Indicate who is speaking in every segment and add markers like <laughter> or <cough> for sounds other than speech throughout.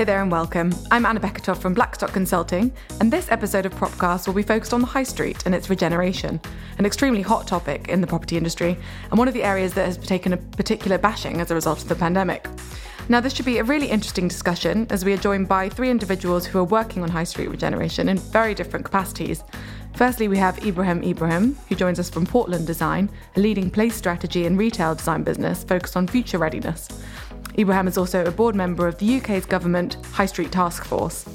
Speaker 1: Hello there and welcome. I'm Anna Bekatov from Blackstock Consulting, and this episode of Propcast will be focused on the high street and its regeneration, an extremely hot topic in the property industry, and one of the areas that has taken a particular bashing as a result of the pandemic. Now, this should be a really interesting discussion as we are joined by three individuals who are working on high street regeneration in very different capacities. Firstly, we have Ibrahim Ibrahim, who joins us from Portland Design, a leading place strategy and retail design business focused on future readiness. Ibrahim is also a board member of the UK's government High Street Task Force.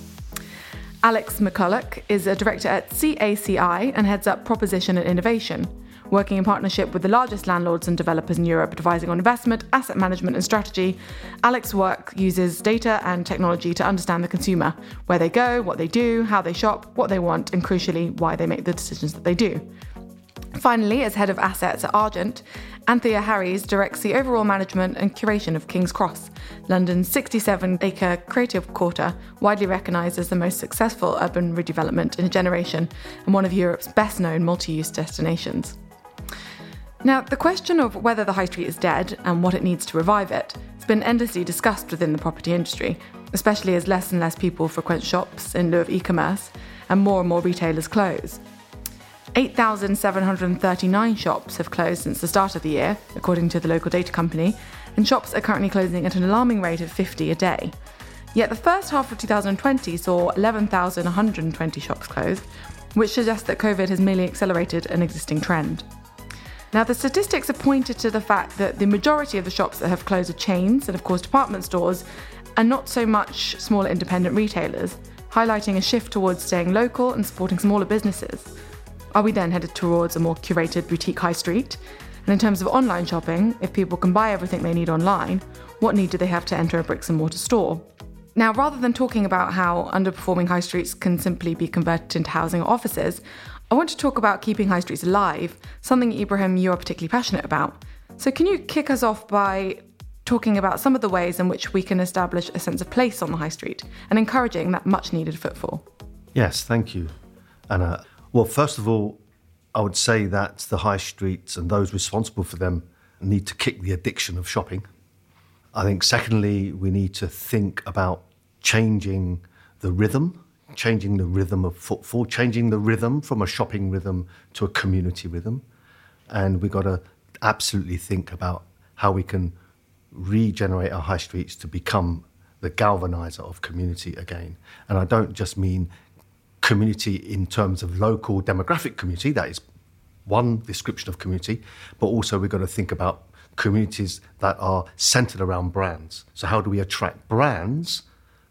Speaker 1: Alex McCulloch is a director at CACI and heads up proposition and innovation, working in partnership with the largest landlords and developers in Europe, advising on investment, asset management, and strategy. Alex's work uses data and technology to understand the consumer, where they go, what they do, how they shop, what they want, and crucially, why they make the decisions that they do. Finally, as head of assets at Argent, Anthea Harries directs the overall management and curation of King's Cross, London's 67 acre creative quarter, widely recognised as the most successful urban redevelopment in a generation and one of Europe's best known multi use destinations. Now, the question of whether the high street is dead and what it needs to revive it has been endlessly discussed within the property industry, especially as less and less people frequent shops in lieu of e commerce and more and more retailers close. 8,739 shops have closed since the start of the year, according to the local data company, and shops are currently closing at an alarming rate of 50 a day. Yet the first half of 2020 saw 11,120 shops closed, which suggests that COVID has merely accelerated an existing trend. Now, the statistics have pointed to the fact that the majority of the shops that have closed are chains and, of course, department stores, and not so much smaller independent retailers, highlighting a shift towards staying local and supporting smaller businesses. Are we then headed towards a more curated boutique high street? And in terms of online shopping, if people can buy everything they need online, what need do they have to enter a bricks and mortar store? Now, rather than talking about how underperforming high streets can simply be converted into housing or offices, I want to talk about keeping high streets alive, something Ibrahim you are particularly passionate about. So, can you kick us off by talking about some of the ways in which we can establish a sense of place on the high street and encouraging that much needed footfall?
Speaker 2: Yes, thank you, Anna. Well, first of all, I would say that the high streets and those responsible for them need to kick the addiction of shopping. I think, secondly, we need to think about changing the rhythm, changing the rhythm of footfall, changing the rhythm from a shopping rhythm to a community rhythm. And we've got to absolutely think about how we can regenerate our high streets to become the galvanizer of community again. And I don't just mean community in terms of local demographic community. That is one description of community, but also we've got to think about communities that are centered around brands. So, how do we attract brands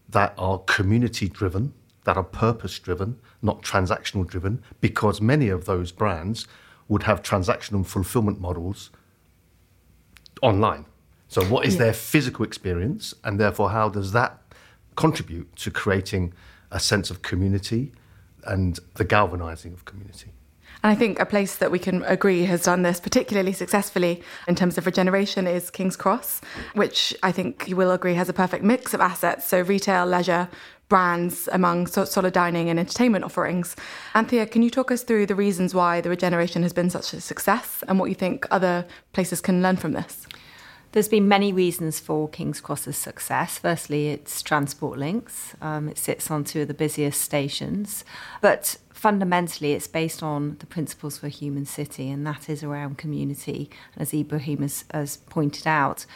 Speaker 2: that are community driven, that are purpose driven, not transactional driven? Because many of those brands would have transactional fulfillment models online. So, what is yeah. their physical experience, and therefore, how does that contribute to creating a sense of community and the galvanizing of community.
Speaker 1: And I think a place that we can agree has done this particularly successfully in terms of regeneration is King's Cross, which I think you will agree has a perfect mix of assets. So, retail, leisure, brands among solid dining and entertainment offerings. Anthea, can you talk us through the reasons why the regeneration has been such a success and what you think other places can learn from this?
Speaker 3: There's been many reasons for King's Cross's success. Firstly, its transport links. Um, it sits on two of the busiest stations. But fundamentally, it's based on the principles for a human city, and that is around community. As Ibrahim has, has pointed out,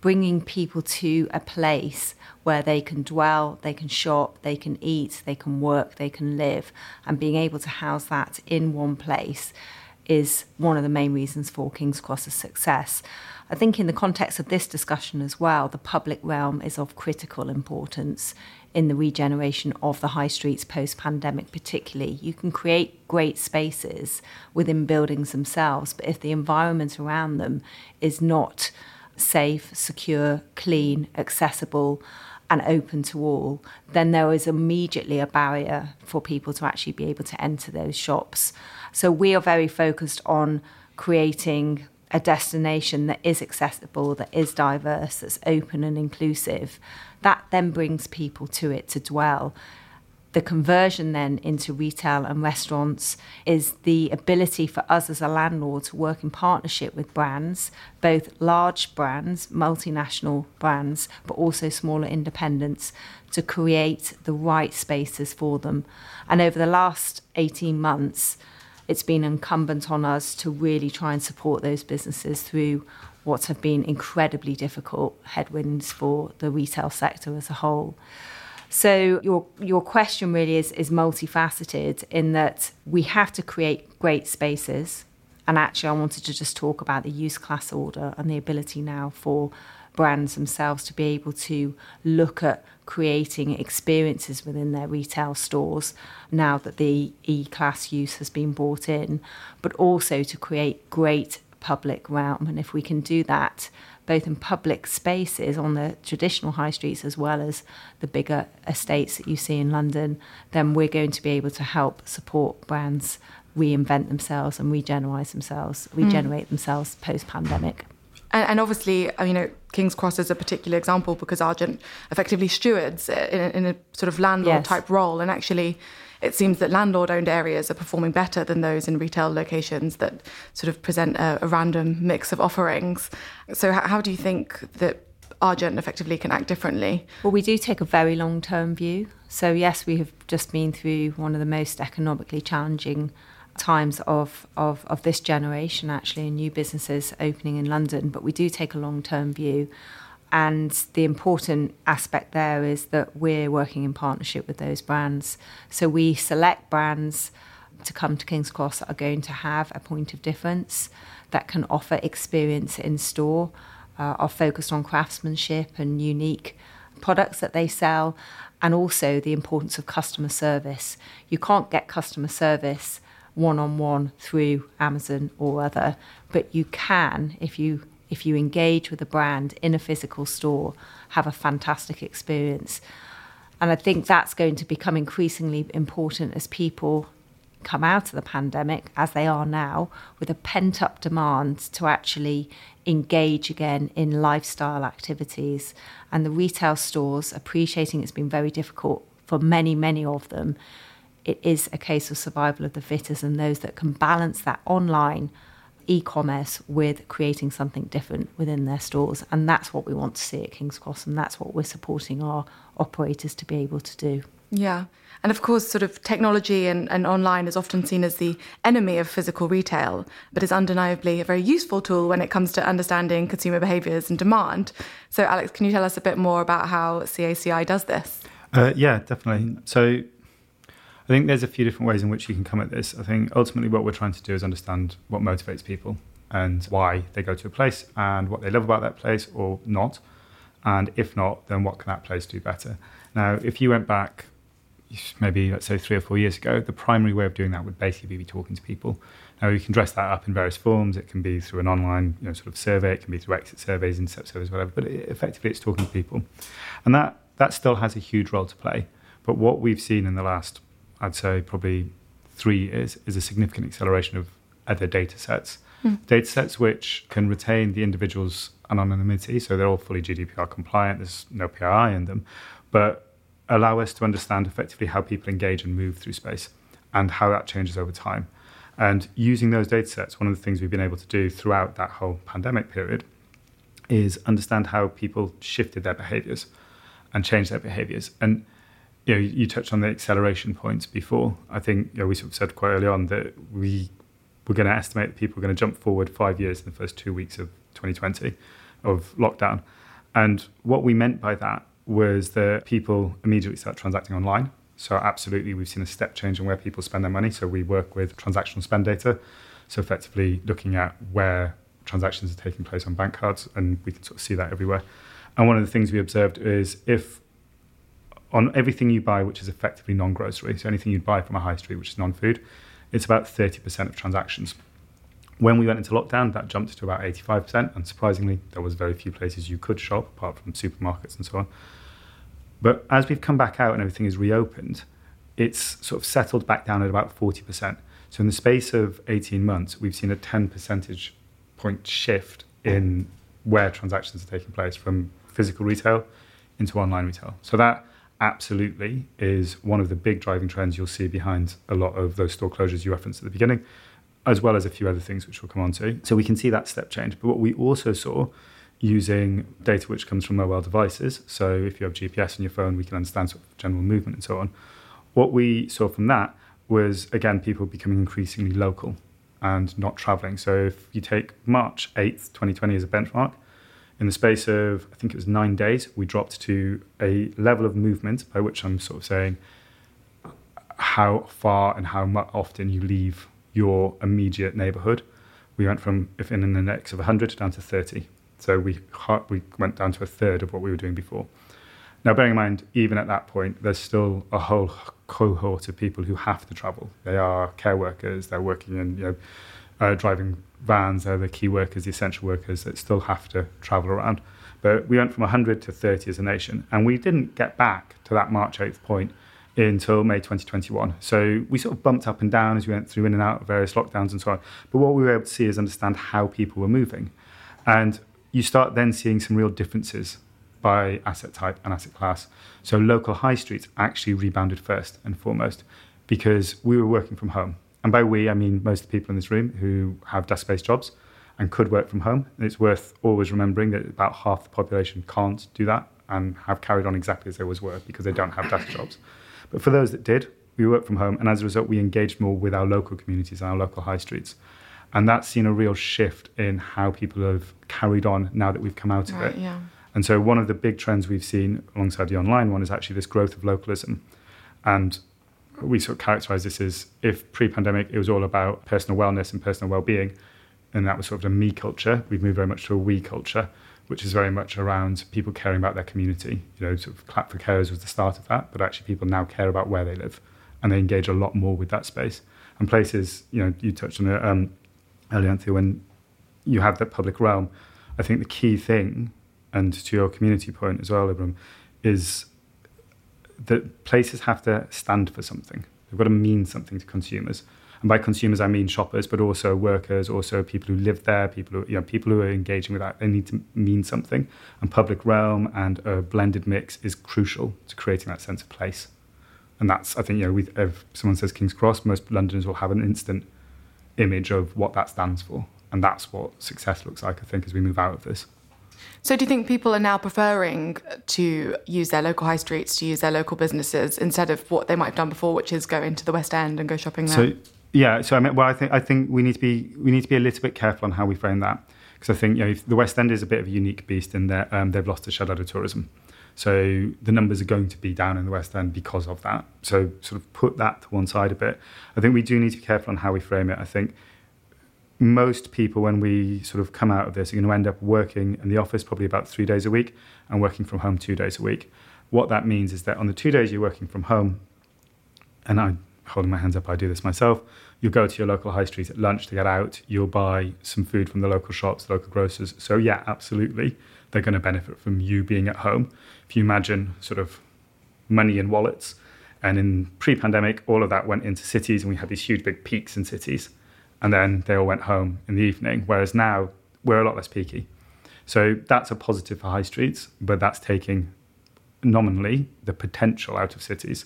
Speaker 3: bringing people to a place where they can dwell, they can shop, they can eat, they can work, they can live, and being able to house that in one place is one of the main reasons for King's Cross's success. I think, in the context of this discussion as well, the public realm is of critical importance in the regeneration of the high streets post pandemic, particularly. You can create great spaces within buildings themselves, but if the environment around them is not safe, secure, clean, accessible, and open to all, then there is immediately a barrier for people to actually be able to enter those shops. So we are very focused on creating a destination that is accessible, that is diverse, that's open and inclusive, that then brings people to it to dwell. the conversion then into retail and restaurants is the ability for us as a landlord to work in partnership with brands, both large brands, multinational brands, but also smaller independents, to create the right spaces for them. And over the last 18 months, it's been incumbent on us to really try and support those businesses through what have been incredibly difficult headwinds for the retail sector as a whole. So your your question really is is multifaceted in that we have to create great spaces. And actually, I wanted to just talk about the use class order and the ability now for brands themselves to be able to look at creating experiences within their retail stores now that the E class use has been brought in, but also to create great public realm. And if we can do that, both in public spaces on the traditional high streets as well as the bigger estates that you see in London, then we're going to be able to help support brands reinvent themselves and regenerate themselves, regenerate mm. themselves post pandemic.
Speaker 1: And, and, obviously, uh, you know, King's Cross is a particular example because Argent effectively stewards in a, in a sort of landlord yes. type role, and actually it seems that landlord owned areas are performing better than those in retail locations that sort of present a, a random mix of offerings. So, how, how do you think that Argent effectively can act differently?
Speaker 3: Well, we do take a very long term view. So, yes, we have just been through one of the most economically challenging times of, of, of this generation, actually, and new businesses opening in London, but we do take a long term view. And the important aspect there is that we're working in partnership with those brands. So we select brands to come to King's Cross that are going to have a point of difference that can offer experience in store, uh, are focused on craftsmanship and unique products that they sell, and also the importance of customer service. You can't get customer service one on one through Amazon or other, but you can if you if you engage with a brand in a physical store, have a fantastic experience. And I think that's going to become increasingly important as people come out of the pandemic, as they are now, with a pent up demand to actually engage again in lifestyle activities. And the retail stores, appreciating it's been very difficult for many, many of them, it is a case of survival of the fittest and those that can balance that online e-commerce with creating something different within their stores and that's what we want to see at King's Cross and that's what we're supporting our operators to be able to do.
Speaker 1: Yeah. And of course, sort of technology and, and online is often seen as the enemy of physical retail, but is undeniably a very useful tool when it comes to understanding consumer behaviours and demand. So, Alex, can you tell us a bit more about how CACI does this?
Speaker 4: Uh, yeah, definitely. So, I think there's a few different ways in which you can come at this. I think ultimately what we're trying to do is understand what motivates people and why they go to a place and what they love about that place or not. And if not, then what can that place do better? Now, if you went back maybe, let's say, three or four years ago, the primary way of doing that would basically be talking to people. Now, you can dress that up in various forms. It can be through an online you know, sort of survey, it can be through exit surveys, intercept surveys, whatever, but it, effectively it's talking to people. And that, that still has a huge role to play. But what we've seen in the last I'd say probably three years, is a significant acceleration of other data sets. Mm. Data sets which can retain the individual's anonymity, so they're all fully GDPR compliant, there's no PII in them, but allow us to understand effectively how people engage and move through space and how that changes over time. And using those data sets, one of the things we've been able to do throughout that whole pandemic period is understand how people shifted their behaviors and changed their behaviors. And you know, you touched on the acceleration points before. I think you know, we sort of said quite early on that we were going to estimate that people are going to jump forward five years in the first two weeks of 2020 of lockdown. And what we meant by that was that people immediately start transacting online. So absolutely, we've seen a step change in where people spend their money. So we work with transactional spend data. So effectively looking at where transactions are taking place on bank cards, and we can sort of see that everywhere. And one of the things we observed is if on everything you buy, which is effectively non grocery, so anything you'd buy from a high street, which is non food, it's about 30% of transactions. When we went into lockdown, that jumped to about 85%, and surprisingly, there was very few places you could shop apart from supermarkets and so on. But as we've come back out and everything is reopened, it's sort of settled back down at about 40%. So in the space of 18 months, we've seen a 10 percentage point shift in where transactions are taking place from physical retail into online retail. So that absolutely is one of the big driving trends you'll see behind a lot of those store closures you referenced at the beginning, as well as a few other things which we'll come on to. So we can see that step change. But what we also saw using data which comes from mobile devices, so if you have GPS on your phone, we can understand sort of general movement and so on. What we saw from that was, again, people becoming increasingly local and not traveling. So if you take March 8th, 2020 as a benchmark, in the space of, I think it was nine days, we dropped to a level of movement by which I'm sort of saying how far and how often you leave your immediate neighborhood. We went from, if in an index of 100, down to 30. So we, we went down to a third of what we were doing before. Now, bearing in mind, even at that point, there's still a whole cohort of people who have to travel. They are care workers, they're working in, you know, uh, driving vans, they're the key workers, the essential workers that still have to travel around. But we went from 100 to 30 as a nation, and we didn't get back to that March 8th point until May 2021. So we sort of bumped up and down as we went through in and out of various lockdowns and so on. But what we were able to see is understand how people were moving. And you start then seeing some real differences by asset type and asset class. So local high streets actually rebounded first and foremost because we were working from home. And by we, I mean most of the people in this room who have desk based jobs and could work from home. And it's worth always remembering that about half the population can't do that and have carried on exactly as they always were because they don't have desk jobs. But for those that did, we worked from home. And as a result, we engaged more with our local communities and our local high streets. And that's seen a real shift in how people have carried on now that we've come out
Speaker 1: right,
Speaker 4: of it.
Speaker 1: Yeah.
Speaker 4: And so, one of the big trends we've seen alongside the online one is actually this growth of localism. And we sort of characterize this as if pre pandemic it was all about personal wellness and personal well being, and that was sort of a me culture, we've moved very much to a we culture, which is very much around people caring about their community. You know, sort of Clap for Carers was the start of that, but actually people now care about where they live and they engage a lot more with that space. And places, you know, you touched on it um, earlier, Anthea, when you have that public realm, I think the key thing, and to your community point as well, Ibram, is that places have to stand for something. They've got to mean something to consumers. And by consumers, I mean shoppers, but also workers, also people who live there, people who, you know, people who are engaging with that. They need to mean something. And public realm and a blended mix is crucial to creating that sense of place. And that's, I think, you know, if someone says King's Cross, most Londoners will have an instant image of what that stands for. And that's what success looks like, I think, as we move out of this.
Speaker 1: So, do you think people are now preferring to use their local high streets, to use their local businesses instead of what they might have done before, which is go into the West End and go shopping there?
Speaker 4: So, yeah. So, I mean, well, I think I think we need to be we need to be a little bit careful on how we frame that because I think you know the West End is a bit of a unique beast in that um, they've lost a shed out of tourism. So the numbers are going to be down in the West End because of that. So sort of put that to one side a bit. I think we do need to be careful on how we frame it. I think most people, when we sort of come out of this, are going to end up working in the office probably about three days a week and working from home two days a week. What that means is that on the two days you're working from home, and I'm holding my hands up, I do this myself, you'll go to your local high street at lunch to get out, you'll buy some food from the local shops, the local grocers. So, yeah, absolutely, they're going to benefit from you being at home. If you imagine sort of money in wallets, and in pre pandemic, all of that went into cities, and we had these huge big peaks in cities and then they all went home in the evening. Whereas now we're a lot less peaky. So that's a positive for high streets, but that's taking nominally the potential out of cities.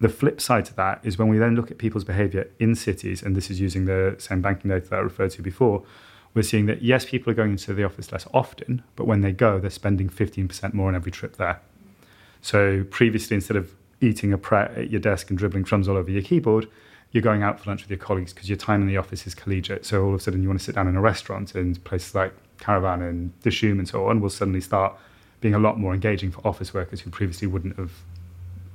Speaker 4: The flip side to that is when we then look at people's behavior in cities, and this is using the same banking data that I referred to before, we're seeing that yes, people are going into the office less often, but when they go, they're spending 15% more on every trip there. So previously, instead of eating a pret at your desk and dribbling crumbs all over your keyboard, you're going out for lunch with your colleagues because your time in the office is collegiate. So all of a sudden, you want to sit down in a restaurant in places like Caravan and Dishoom and so on will suddenly start being a lot more engaging for office workers who previously wouldn't have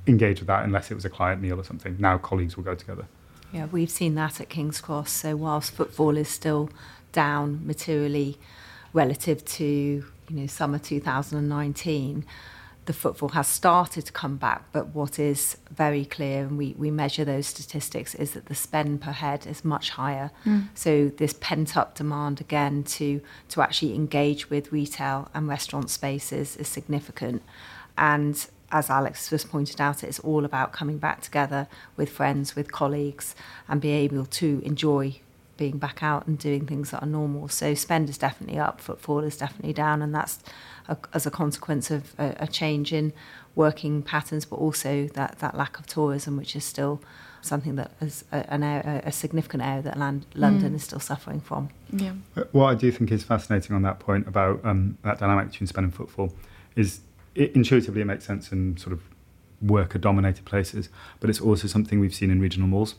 Speaker 4: engaged with that unless it was a client meal or something. Now colleagues will go together.
Speaker 3: Yeah, we've seen that at King's Cross. So whilst footfall is still down materially relative to you know summer 2019 the footfall has started to come back, but what is very clear, and we, we measure those statistics, is that the spend per head is much higher. Mm. So this pent up demand again to to actually engage with retail and restaurant spaces is significant. And as Alex just pointed out, it's all about coming back together with friends, with colleagues, and be able to enjoy being back out and doing things that are normal. So spend is definitely up, footfall is definitely down, and that's a, as a consequence of a, a change in working patterns, but also that, that lack of tourism, which is still something that is a, an area, a significant area that land, London mm. is still suffering from.
Speaker 1: Yeah.
Speaker 4: What I do think is fascinating on that point about um, that dynamic between spend and footfall is it, intuitively it makes sense in sort of worker dominated places, but it's also something we've seen in regional malls.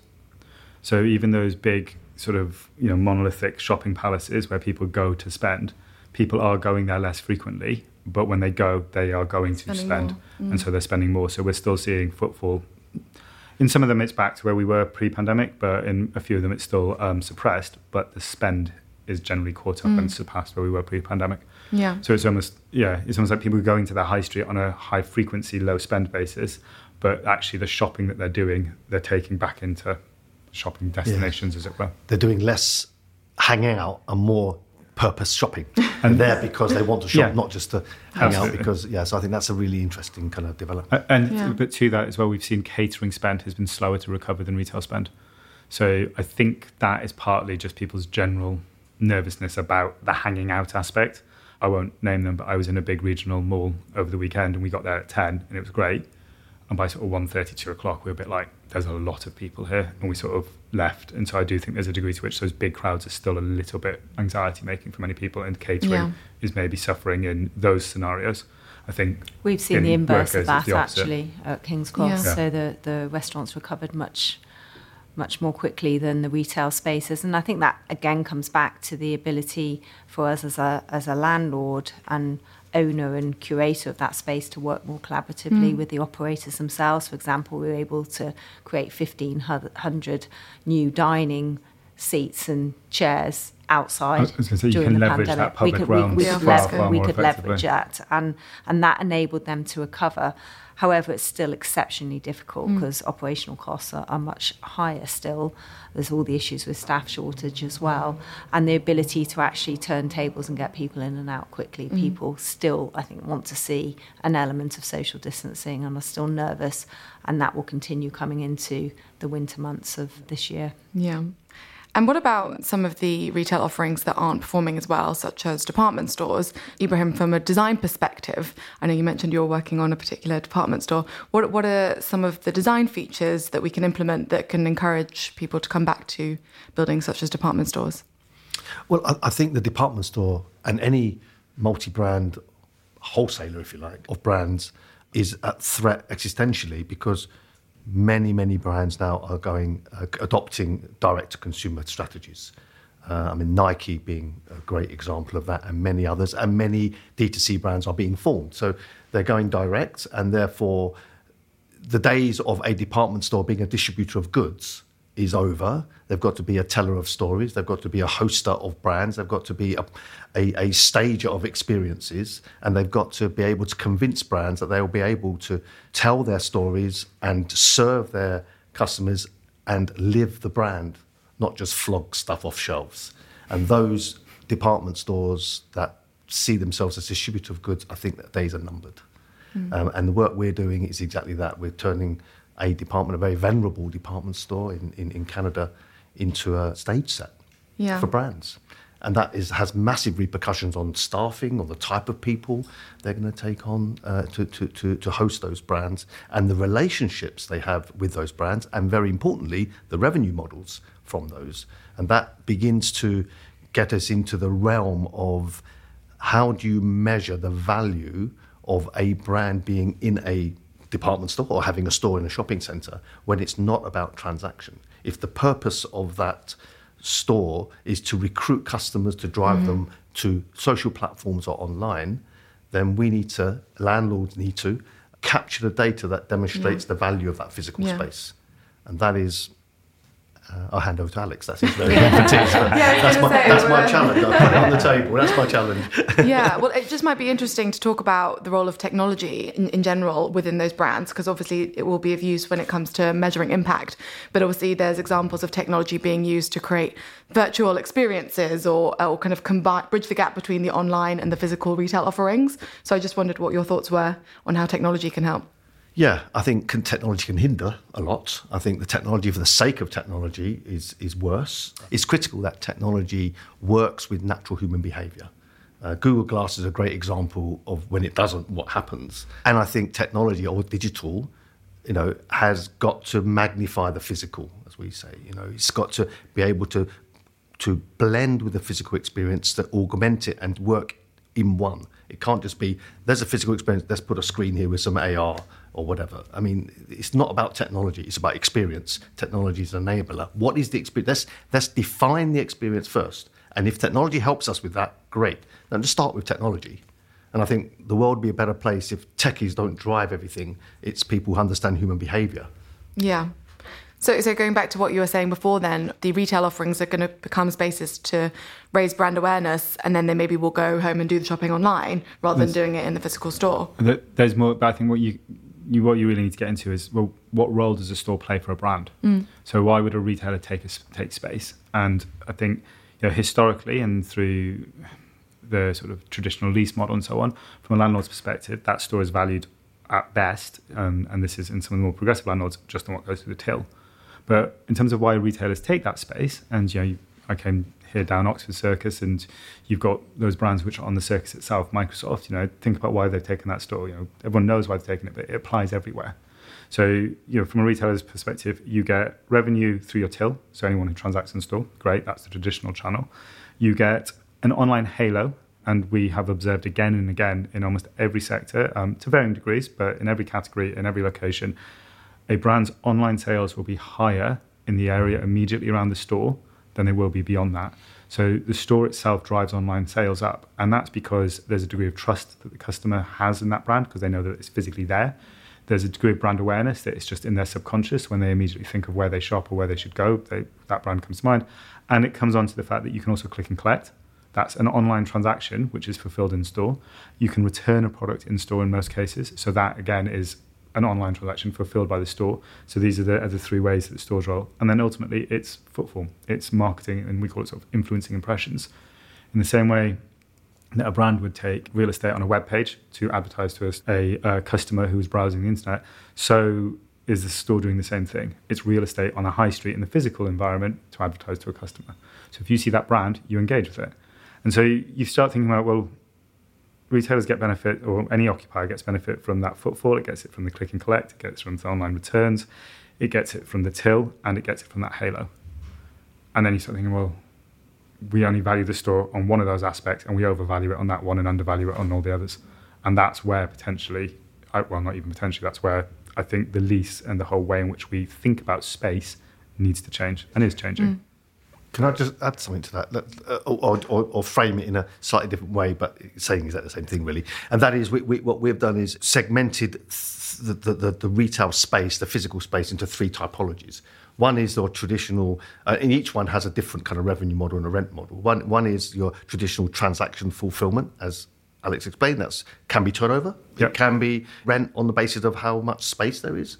Speaker 4: So even those big sort of you know monolithic shopping palaces where people go to spend, people are going there less frequently, but when they go, they are going to spend, mm. and so they're spending more. So we're still seeing footfall. In some of them, it's back to where we were pre-pandemic, but in a few of them, it's still um, suppressed. But the spend is generally caught up mm. and surpassed where we were pre-pandemic.
Speaker 1: Yeah.
Speaker 4: So it's almost yeah, it's almost like people going to the high street on a high frequency, low spend basis, but actually the shopping that they're doing, they're taking back into shopping destinations, yeah. as it were.
Speaker 2: They're doing less hanging out and more purpose shopping. <laughs> and there because they want to shop, yeah. not just to hang Absolutely. out. Because yeah, so I think that's a really interesting kind of development.
Speaker 4: And yeah. but to that as well, we've seen catering spend has been slower to recover than retail spend. So I think that is partly just people's general nervousness about the hanging out aspect. I won't name them, but I was in a big regional mall over the weekend and we got there at 10 and it was great. And by sort of 1.30, 2 o'clock, we were a bit like, there's a lot of people here. And we sort of left. And so I do think there's a degree to which those big crowds are still a little bit anxiety making for many people. And catering yeah. is maybe suffering in those scenarios. I think
Speaker 3: we've seen the inverse of that actually at King's Cross. Yeah. So the, the restaurants recovered much much more quickly than the retail spaces. And I think that again comes back to the ability for us as a as a landlord and owner and curator of that space to work more collaboratively mm. with the operators themselves. For example, we were able to create 1,500 new dining seats and chairs outside
Speaker 4: say,
Speaker 3: during
Speaker 4: the
Speaker 3: pandemic. we could, we, we, could, lever, we could leverage that, and and that enabled them to recover. However, it's still exceptionally difficult because mm. operational costs are, are, much higher still. There's all the issues with staff shortage as well, and the ability to actually turn tables and get people in and out quickly. Mm. People still, I think, want to see an element of social distancing and are still nervous, and that will continue coming into the winter months of this year.
Speaker 1: Yeah. And what about some of the retail offerings that aren't performing as well, such as department stores? Ibrahim, from a design perspective, I know you mentioned you're working on a particular department store. What, what are some of the design features that we can implement that can encourage people to come back to buildings such as department stores?
Speaker 2: Well, I, I think the department store and any multi brand wholesaler, if you like, of brands is at threat existentially because many, many brands now are going uh, adopting direct to consumer strategies. Uh, I mean, Nike being a great example of that, and many others, and many D2C brands are being formed. So they're going direct, and therefore, the days of a department store being a distributor of goods is over. They've got to be a teller of stories. They've got to be a hoster of brands. They've got to be a, a, a stager of experiences. And they've got to be able to convince brands that they will be able to tell their stories and serve their customers and live the brand, not just flog stuff off shelves. And those department stores that see themselves as distributor of goods, I think that days are numbered. Mm. Um, and the work we're doing is exactly that. We're turning a department, a very venerable department store in, in, in Canada, into a stage set
Speaker 1: yeah.
Speaker 2: for brands. And that is, has massive repercussions on staffing, on the type of people they're going to take on uh, to, to, to, to host those brands, and the relationships they have with those brands, and very importantly, the revenue models from those. And that begins to get us into the realm of how do you measure the value of a brand being in a department store or having a store in a shopping center when it's not about transaction. If the purpose of that store is to recruit customers to drive mm-hmm. them to social platforms or online, then we need to, landlords need to capture the data that demonstrates yeah. the value of that physical yeah. space. And that is uh, I'll hand over to Alex. <laughs> That's his very expertise. yeah, that's my, say, that's my challenge. I'll put it on the table. That's my challenge.
Speaker 1: yeah, well, it just might be interesting to talk about the role of technology in, in general within those brands, because obviously it will be of use when it comes to measuring impact. But obviously, there's examples of technology being used to create virtual experiences or, or kind of combine, bridge the gap between the online and the physical retail offerings. So I just wondered what your thoughts were on how technology can help.
Speaker 2: Yeah, I think technology can hinder a lot. I think the technology, for the sake of technology, is is worse. It's critical that technology works with natural human behaviour. Uh, Google Glass is a great example of when it doesn't, what happens. And I think technology or digital, you know, has got to magnify the physical, as we say. You know, it's got to be able to to blend with the physical experience, to augment it and work in one. It can't just be there's a physical experience. Let's put a screen here with some AR or whatever. I mean, it's not about technology, it's about experience. Technology is an enabler. What is the experience? Let's, let's define the experience first. And if technology helps us with that, great. Then just start with technology. And I think the world would be a better place if techies don't drive everything. It's people who understand human behavior.
Speaker 1: Yeah. So, so going back to what you were saying before, then the retail offerings are going to become spaces to raise brand awareness, and then they maybe will go home and do the shopping online rather than doing it in the physical store.
Speaker 4: There's more, but I think what you you, what you really need to get into is well, what role does a store play for a brand? Mm. So why would a retailer take a, take space? And I think you know historically and through the sort of traditional lease model and so on, from a landlord's perspective, that store is valued at best, um, and this is in some of the more progressive landlords just on what goes through the till. But in terms of why retailers take that space, and you know, I came here down Oxford Circus, and you've got those brands which are on the circus itself. Microsoft, you know, think about why they've taken that store. You know, everyone knows why they've taken it, but it applies everywhere. So, you know, from a retailer's perspective, you get revenue through your till. So anyone who transacts in store, great, that's the traditional channel. You get an online halo, and we have observed again and again in almost every sector, um, to varying degrees, but in every category, in every location, a brand's online sales will be higher in the area immediately around the store than they will be beyond that. So the store itself drives online sales up, and that's because there's a degree of trust that the customer has in that brand because they know that it's physically there. There's a degree of brand awareness that it's just in their subconscious when they immediately think of where they shop or where they should go. They, that brand comes to mind, and it comes on to the fact that you can also click and collect. That's an online transaction which is fulfilled in store. You can return a product in store in most cases. So that again is an online transaction fulfilled by the store. So these are the, are the three ways that the stores role. And then ultimately, it's footfall, it's marketing, and we call it sort of influencing impressions. In the same way that a brand would take real estate on a web page to advertise to a, a, a customer who is browsing the internet, so is the store doing the same thing. It's real estate on a high street in the physical environment to advertise to a customer. So if you see that brand, you engage with it. And so you start thinking about, well, retailers get benefit, or any occupier gets benefit from that footfall. It gets it from the click and collect, it gets it from the online returns, it gets it from the till, and it gets it from that halo. And then you start thinking, well, we only value the store on one of those aspects, and we overvalue it on that one and undervalue it on all the others. And that's where potentially, well, not even potentially, that's where I think the lease and the whole way in which we think about space needs to change and is changing. Mm.
Speaker 2: Can I just add something to that, uh, or, or, or, frame it in a slightly different way, but saying exactly the same thing, really? And that is, we, we, what we've done is segmented the, the, the, retail space, the physical space, into three typologies. One is your traditional, uh, and each one has a different kind of revenue model and a rent model. One, one is your traditional transaction fulfillment, as Alex explained. That can be turnover. Yep. It can be rent on the basis of how much space there is.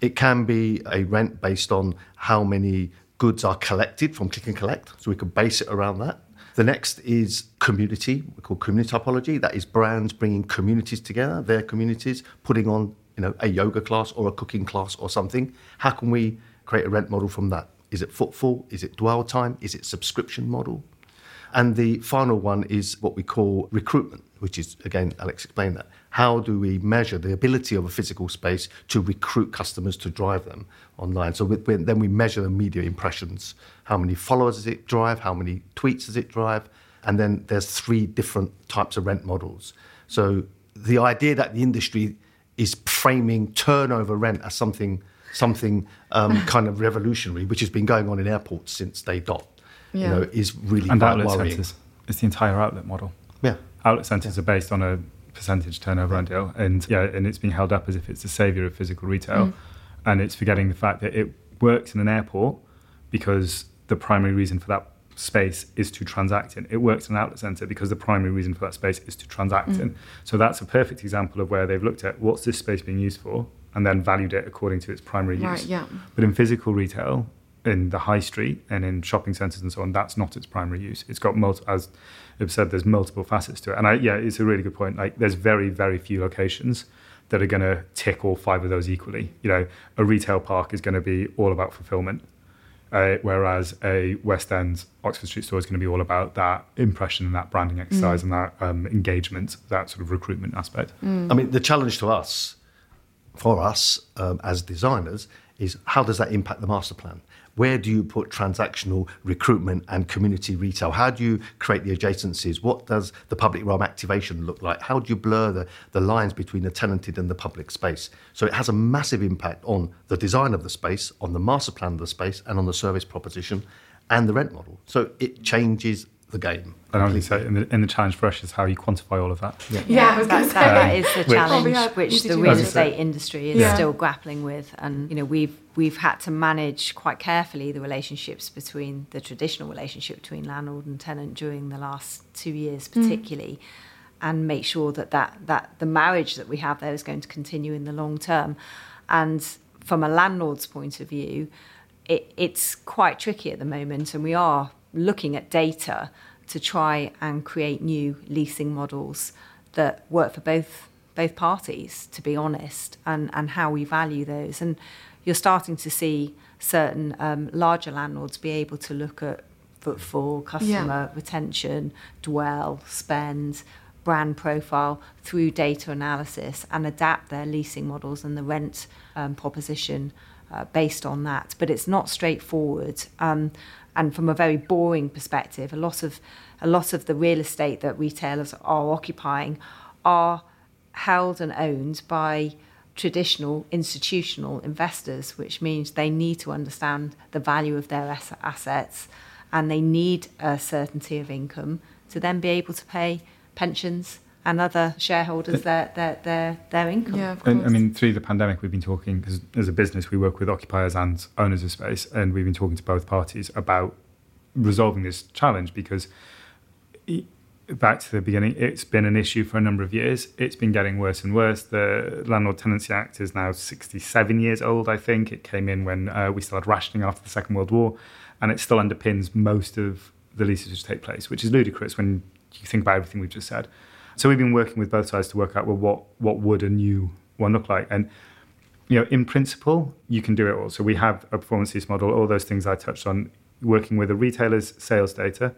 Speaker 2: It can be a rent based on how many goods are collected from click and collect. So we can base it around that. The next is community, we call community typology. That is brands bringing communities together, their communities, putting on you know a yoga class or a cooking class or something. How can we create a rent model from that? Is it footfall? Is it dwell time? Is it subscription model? And the final one is what we call recruitment, which is, again, Alex explained that. How do we measure the ability of a physical space to recruit customers to drive them online? So then we measure the media impressions. How many followers does it drive? How many tweets does it drive? And then there's three different types of rent models. So the idea that the industry is framing turnover rent as something something um, <laughs> kind of revolutionary, which has been going on in airports since day dot yeah. you know, is really
Speaker 4: and
Speaker 2: quite
Speaker 4: outlet
Speaker 2: worrying.
Speaker 4: Centers. It's the entire outlet model.
Speaker 2: Yeah,
Speaker 4: outlet centres yeah. are based on a percentage turnover yeah. deal, and yeah, and it's being held up as if it's the saviour of physical retail, mm. and it's forgetting the fact that it works in an airport because the primary reason for that space is to transact in. It works in an outlet centre because the primary reason for that space is to transact mm. in. So that's a perfect example of where they've looked at what's this space being used for and then valued it according to its primary right, use.
Speaker 1: Yeah.
Speaker 4: But in physical retail, in the high street and in shopping centres and so on, that's not its primary use. It's got multiple, as I've said, there's multiple facets to it. And I, yeah, it's a really good point. Like, there's very, very few locations that are going to tick all five of those equally. You know, a retail park is going to be all about fulfillment, uh, whereas a West End Oxford Street store is going to be all about that impression and that branding exercise mm. and that um, engagement, that sort of recruitment aspect.
Speaker 2: Mm. I mean, the challenge to us, for us um, as designers, is how does that impact the master plan? Where do you put transactional recruitment and community retail? How do you create the adjacencies? What does the public realm activation look like? How do you blur the, the lines between the tenanted and the public space? So it has a massive impact on the design of the space, on the master plan of the space, and on the service proposition and the rent model. So it changes the game.
Speaker 4: And I was going to say, in the, in the challenge for us is how you quantify all of that.
Speaker 3: Yeah, yeah, that, that is the challenge which, which the real estate industry is yeah. still grappling with. And you know, we've we've had to manage quite carefully the relationships between the traditional relationship between landlord and tenant during the last two years, mm. particularly. Mm. And make sure that, that that the marriage that we have there is going to continue in the long term. And from a landlord's point of view, it, it's quite tricky at the moment, and we are looking at data to try and create new leasing models that work for both both parties, to be honest, and, and how we value those. And you're starting to see certain um, larger landlords be able to look at footfall, customer yeah. retention, dwell, spend, brand profile through data analysis and adapt their leasing models and the rent um, proposition uh, based on that. But it's not straightforward. Um, and from a very boring perspective, a lot of a lot of the real estate that retailers are occupying are held and owned by traditional institutional investors, which means they need to understand the value of their assets and they need a certainty of income to then be able to pay pensions and other shareholders their their their, their income.
Speaker 1: Yeah, of course.
Speaker 4: I mean, through the pandemic, we've been talking because as a business, we work with occupiers and owners of space, and we've been talking to both parties about resolving this challenge because. back to the beginning, it's been an issue for a number of years. It's been getting worse and worse. The Landlord Tenancy Act is now 67 years old, I think. It came in when uh, we still had rationing after the Second World War, and it still underpins most of the leases which take place, which is ludicrous when you think about everything we've just said. So we've been working with both sides to work out well what what would a new one look like, and you know in principle you can do it all. So we have a performance lease model, all those things I touched on, working with a retailer's sales data,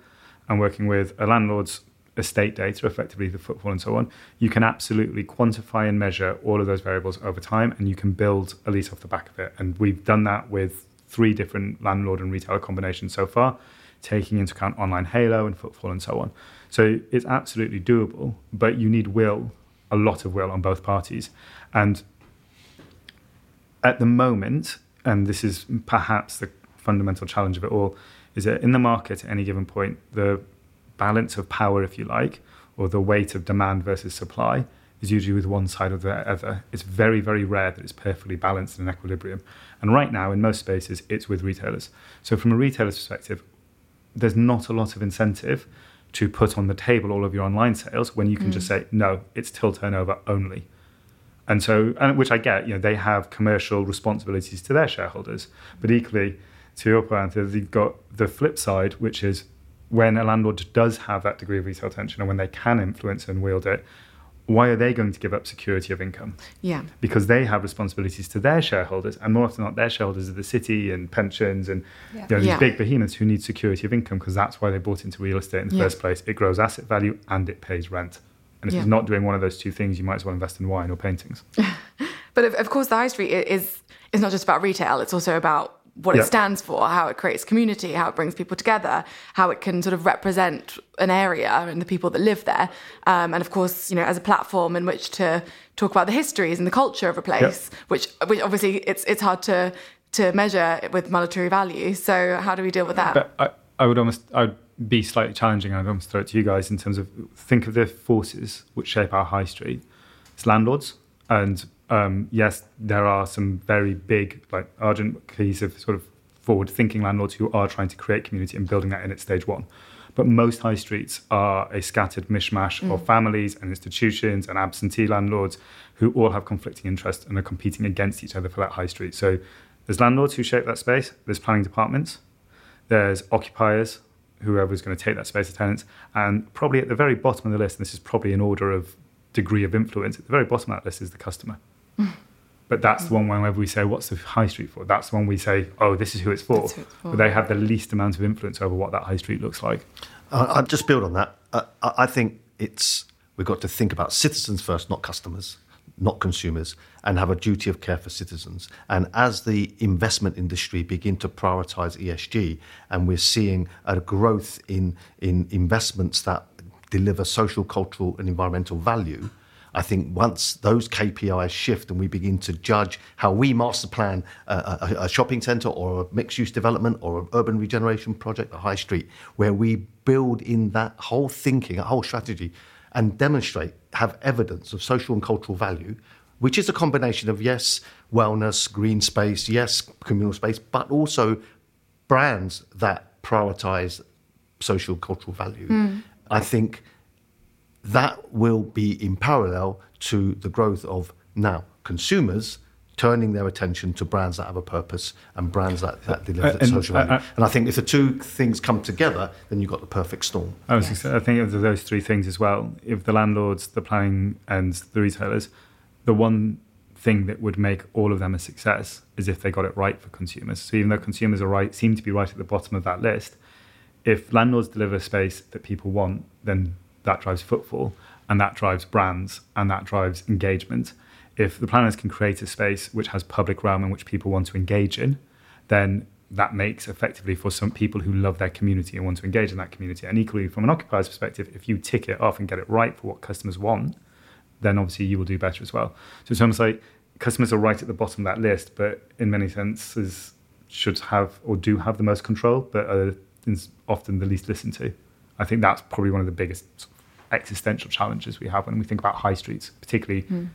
Speaker 4: and working with a landlord's estate data, effectively the footfall and so on, you can absolutely quantify and measure all of those variables over time and you can build a lease off the back of it. And we've done that with three different landlord and retailer combinations so far, taking into account online halo and footfall and so on. So it's absolutely doable, but you need will, a lot of will on both parties. And at the moment, and this is perhaps the fundamental challenge of it all, is that in the market at any given point, the balance of power, if you like, or the weight of demand versus supply is usually with one side or the other. It's very, very rare that it's perfectly balanced in equilibrium. And right now, in most spaces, it's with retailers. So, from a retailer's perspective, there's not a lot of incentive to put on the table all of your online sales when you can mm. just say no it's till turnover only and so and which i get you know they have commercial responsibilities to their shareholders but equally to your point you've got the flip side which is when a landlord does have that degree of retail tension and when they can influence and wield it why are they going to give up security of income?
Speaker 1: Yeah.
Speaker 4: Because they have responsibilities to their shareholders, and more often than not, their shareholders are the city and pensions and yeah. you know, these yeah. big behemoths who need security of income because that's why they bought into real estate in the yeah. first place. It grows asset value and it pays rent. And if yeah. you're not doing one of those two things, you might as well invest in wine or paintings. <laughs>
Speaker 1: but of, of course, the high street is is not just about retail; it's also about what it stands for, how it creates community, how it brings people together, how it can sort of represent an area and the people that live there. Um, and of course, you know, as a platform in which to talk about the histories and the culture of a place, which, which obviously it's it's hard to to measure with monetary value. So how do we deal with that?
Speaker 4: But I, I would almost I would be slightly challenging. I'd almost throw it to you guys in terms of think of the forces which shape our high street. It's landlords and um, yes, there are some very big, like Argent, cohesive, sort of forward-thinking landlords who are trying to create community and building that in at stage one. But most high streets are a scattered mishmash mm. of families and institutions and absentee landlords who all have conflicting interests and are competing against each other for that high street. So there's landlords who shape that space, there's planning departments, there's occupiers, whoever's going to take that space of tenants, and probably at the very bottom of the list, and this is probably in order of degree of influence, at the very bottom of that list is the customer. But that's the one whenever we say, what's the high street for? That's the one we say, oh, this is who it's for.
Speaker 1: Who it's for.
Speaker 4: But they have the least amount of influence over what that high street looks like.
Speaker 2: Uh, I'll just build on that. Uh, I I think it's we've got to think about citizens first, not customers, not consumers, and have a duty of care for citizens. And as the investment industry begin to prioritise ESG, and we're seeing a growth in in investments that deliver social, cultural, and environmental value. I think once those KPIs shift and we begin to judge how we master plan a, a, a shopping centre or a mixed use development or an urban regeneration project, a high street, where we build in that whole thinking, a whole strategy, and demonstrate, have evidence of social and cultural value, which is a combination of yes, wellness, green space, yes, communal space, but also brands that prioritize social cultural value. Hmm. I think that will be in parallel to the growth of now consumers turning their attention to brands that have a purpose and brands that, that deliver
Speaker 4: Uh, and-
Speaker 2: social value.
Speaker 4: uh, uh,
Speaker 2: and I think if the two things come together, then you've got the perfect storm.
Speaker 4: I, was
Speaker 3: Yes.
Speaker 4: I think of those three things as well. If the landlords, the planning, and the retailers, the one thing that would make all of them a success is if they got it right for consumers. So even though consumers are right, seem to be right at the bottom of that list, if landlords deliver space that people want, then that drives footfall, and that drives brands, and that drives engagement. If the planners can create a space which has public realm and which people want to engage in, then that makes effectively for some people who love their community and want to engage in that community. And equally, from an occupier's perspective, if you tick it off and get it right for what customers want, then obviously you will do better as well. So it's almost like customers are right at the bottom of that list, but in many senses should have or do have the most control, but are often the least listened to. I think that's probably one of the biggest existential challenges we have when we think about high streets, particularly hmm.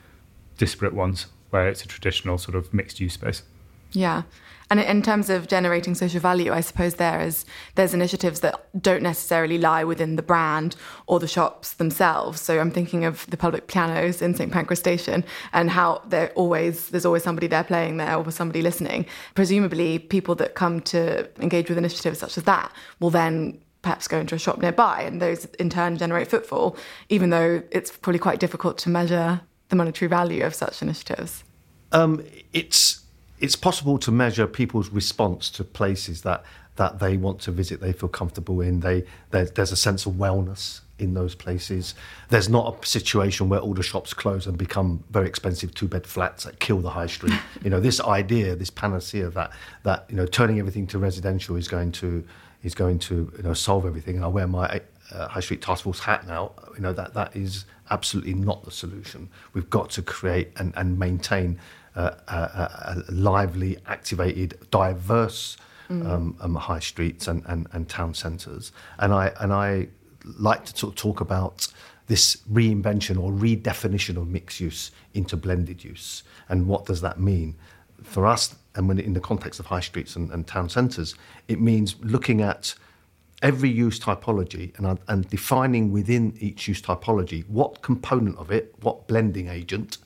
Speaker 4: disparate ones where it's a traditional sort of mixed use space.
Speaker 1: Yeah. And in terms of generating social value, I suppose there is there's initiatives that don't necessarily lie within the brand or the shops themselves. So I'm thinking of the public pianos in St Pancras Station and how there always there's always somebody there playing there or somebody listening. Presumably, people that come to engage with initiatives such as that will then perhaps go into a shop nearby, and those in turn generate footfall. Even though it's probably quite difficult to measure the monetary value of such initiatives.
Speaker 2: Um, it's it's possible to measure people's response to places that that they want to visit, they feel comfortable in. They there's a sense of wellness in those places. There's not a situation where all the shops close and become very expensive two bed flats that kill the high street. <laughs> you know, this idea, this panacea that that you know turning everything to residential is going to is going to you know solve everything. And I wear my uh, high street task force hat now. You know that that is absolutely not the solution. We've got to create and, and maintain uh, a, a, a lively, activated, diverse um, um, high streets and, and, and town centres. And I and I like to sort of talk about this reinvention or redefinition of mixed use into blended use. And what does that mean? For us, and when in the context of high streets and, and town centres, it means looking at every use typology and, and defining within each use typology what component of it, what blending agent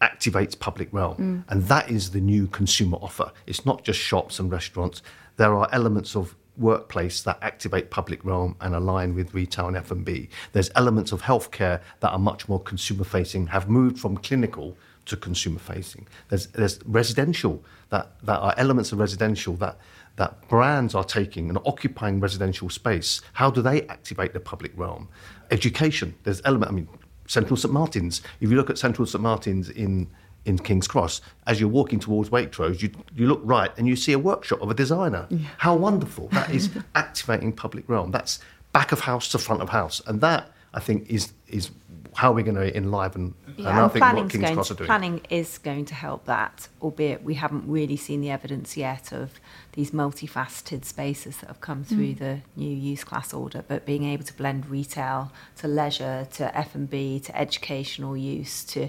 Speaker 2: activates public realm. Mm. And that is the new consumer offer. It's not just shops and restaurants. There are elements of workplace that activate public realm and align with retail and F&B. There's elements of healthcare that are much more consumer facing, have moved from clinical to consumer facing. There's, there's residential that, that are elements of residential that, that brands are taking and occupying residential space. How do they activate the public realm? Education, there's element, I mean, Central St Martin's. If you look at Central St Martin's in, in King's Cross, as you're walking towards Waitrose, you, you look right and you see a workshop of a designer. How wonderful. That is <laughs> activating public realm. That's back of house to front of house. And that, I think, is, is how are we're going to enliven.
Speaker 3: Yeah,
Speaker 2: and I
Speaker 3: and
Speaker 2: think what King's Cross
Speaker 3: to,
Speaker 2: are doing.
Speaker 3: planning is going to help that, albeit we haven't really seen the evidence yet of these multifaceted spaces that have come through the new use class order. But being able to blend retail to leisure to F and B to educational use to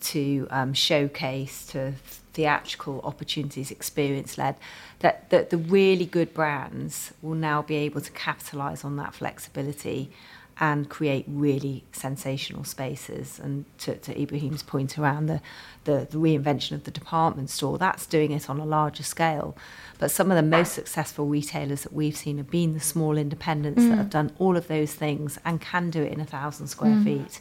Speaker 3: to um, showcase to theatrical opportunities, experience led, that, that the really good brands will now be able to capitalise on that flexibility and create really sensational spaces. And to, to Ibrahim's point around the, the, the reinvention of the department store, that's doing it on a larger scale. But some of the most successful retailers that we've seen have been the small independents that have done all of those things and can do it in a thousand square feet.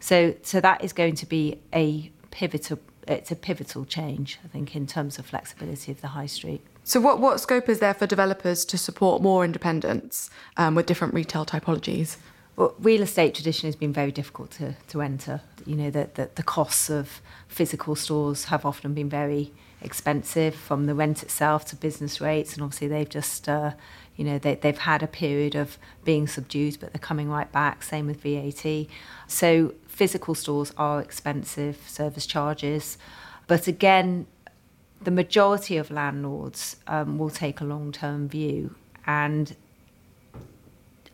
Speaker 3: So, so that is going to be a pivotal. It's a pivotal change, I think, in terms of flexibility of the high street.
Speaker 1: So, what, what scope is there for developers to support more independence um, with different retail typologies?
Speaker 3: Well, real estate traditionally has been very difficult to, to enter. You know, that the, the costs of physical stores have often been very expensive from the rent itself to business rates. And obviously, they've just, uh, you know, they, they've had a period of being subdued, but they're coming right back. Same with VAT. So, physical stores are expensive, service charges. But again, the majority of landlords um, will take a long term view and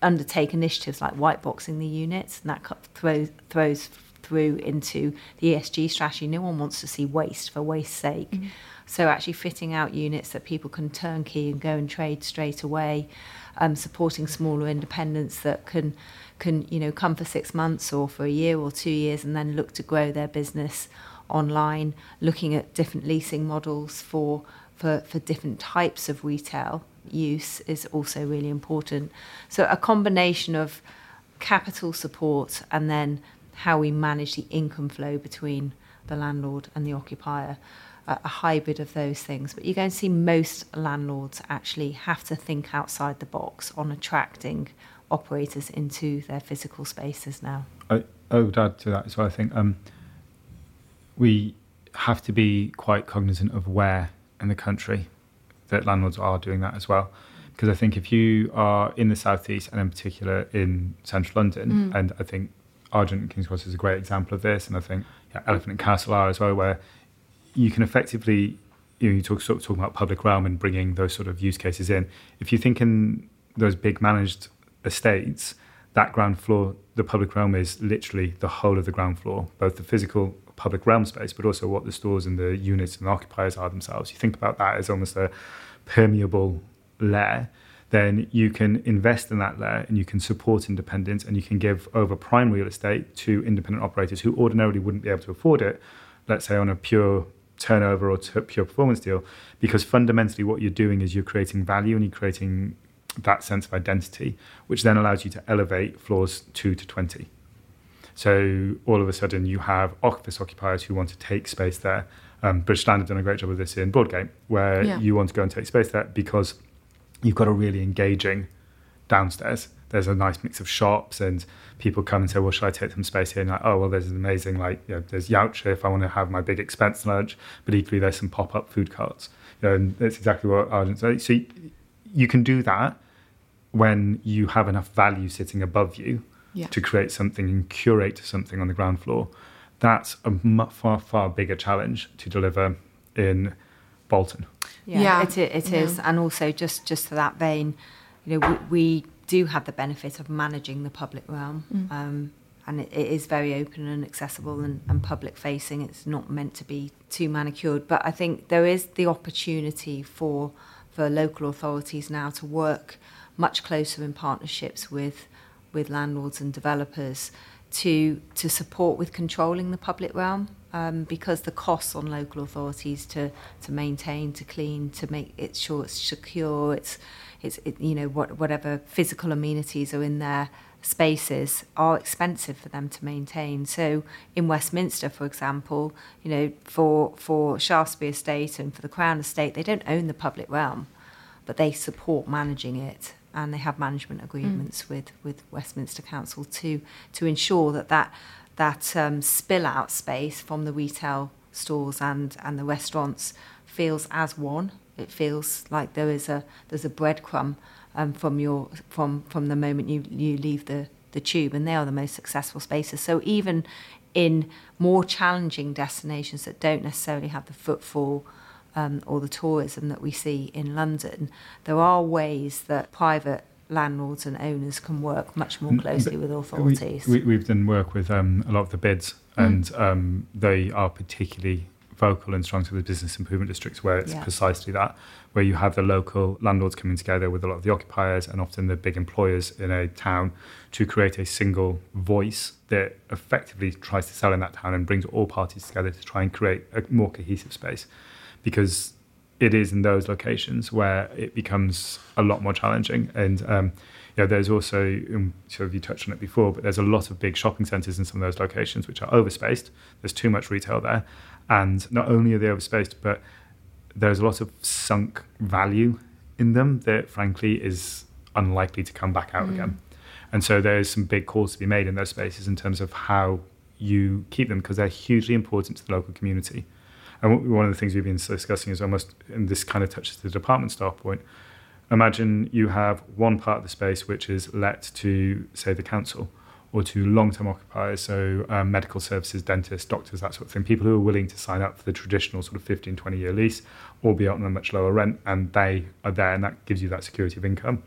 Speaker 3: undertake initiatives like whiteboxing the units, and that throws, throws through into the ESG strategy. No one wants to see waste for waste's sake. Mm-hmm. So actually fitting out units that people can turnkey and go and trade straight away, um, supporting smaller independents that can can you know come for six months or for a year or two years and then look to grow their business online, looking at different leasing models for for, for different types of retail use is also really important. So a combination of capital support and then how we manage the income flow between the landlord and the occupier, a, a hybrid of those things. But you're going to see most landlords actually have to think outside the box on attracting operators into their physical spaces now.
Speaker 4: I, I would add to that as well. I think um, we have to be quite cognizant of where in the country that landlords are doing that as well. Because I think if you are in the southeast and in particular in central London, mm. and I think Argent and King's Cross is a great example of this, and I think yeah, Elephant and Castle are as well, where you can effectively you know you talk sort of talking about public realm and bringing those sort of use cases in. If you think in those big managed estates, that ground floor, the public realm is literally the whole of the ground floor, both the physical public realm space, but also what the stores and the units and the occupiers are themselves. You think about that as almost a permeable layer then you can invest in that layer and you can support independence and you can give over prime real estate to independent operators who ordinarily wouldn't be able to afford it, let's say on a pure turnover or t- pure performance deal, because fundamentally what you're doing is you're creating value and you're creating that sense of identity, which then allows you to elevate floors 2 to 20. So all of a sudden you have office occupiers who want to take space there. Um, British Land have done a great job of this in Broadgate, where yeah. you want to go and take space there because – you've got a really engaging downstairs. There's a nice mix of shops and people come and say, well, should I take some space here? And like, oh, well, there's an amazing, like, you know, there's Yauatcha if I want to have my big expense lunch, but equally there's some pop-up food carts. You know, and that's exactly what Argent said. So you can do that when you have enough value sitting above you yeah. to create something and curate something on the ground floor. That's a far, far bigger challenge to deliver in Bolton.
Speaker 3: Yeah, yeah. it, it yeah. And also, just, just to that vein, you know, we, we do have the benefit of managing the public realm. Mm. Um, and it, it is very open and accessible and, and public facing. It's not meant to be too manicured. But I think there is the opportunity for, for local authorities now to work much closer in partnerships with, with landlords and developers to, to support with controlling the public realm um, because the costs on local authorities to, to maintain, to clean, to make it sure it's secure, it's, it's it, you know what, whatever physical amenities are in their spaces are expensive for them to maintain. So in Westminster, for example, you know for for Shaftesbury Estate and for the Crown Estate, they don't own the public realm, but they support managing it and they have management agreements mm. with with Westminster Council to to ensure that that that um, spill out space from the retail stores and, and the restaurants feels as one. It feels like there is a there's a breadcrumb um, from your from from the moment you you leave the the tube, and they are the most successful spaces. So even in more challenging destinations that don't necessarily have the footfall um, or the tourism that we see in London, there are ways that private landlords and owners can work much more closely with authorities.
Speaker 4: We, we, have done work with um, a lot of the bids, mm. and um, they are particularly vocal and strong to the business improvement districts, where it's yeah. precisely that, where you have the local landlords coming together with a lot of the occupiers and often the big employers in a town to create a single voice that effectively tries to sell in that town and brings all parties together to try and create a more cohesive space. Because it is in those locations where it becomes a lot more challenging. And um, you know, there's also, um, sort of you touched on it before, but there's a lot of big shopping centres in some of those locations which are overspaced. There's too much retail there. And not only are they overspaced, but there's a lot of sunk value in them that frankly is unlikely to come back out mm. again. And so there's some big calls to be made in those spaces in terms of how you keep them because they're hugely important to the local community. And one of the things we've been discussing is almost, and this kind of touches the department store point. Imagine you have one part of the space which is let to, say, the council or to long term occupiers, so um, medical services, dentists, doctors, that sort of thing, people who are willing to sign up for the traditional sort of 15, 20 year lease, albeit on a much lower rent, and they are there, and that gives you that security of income.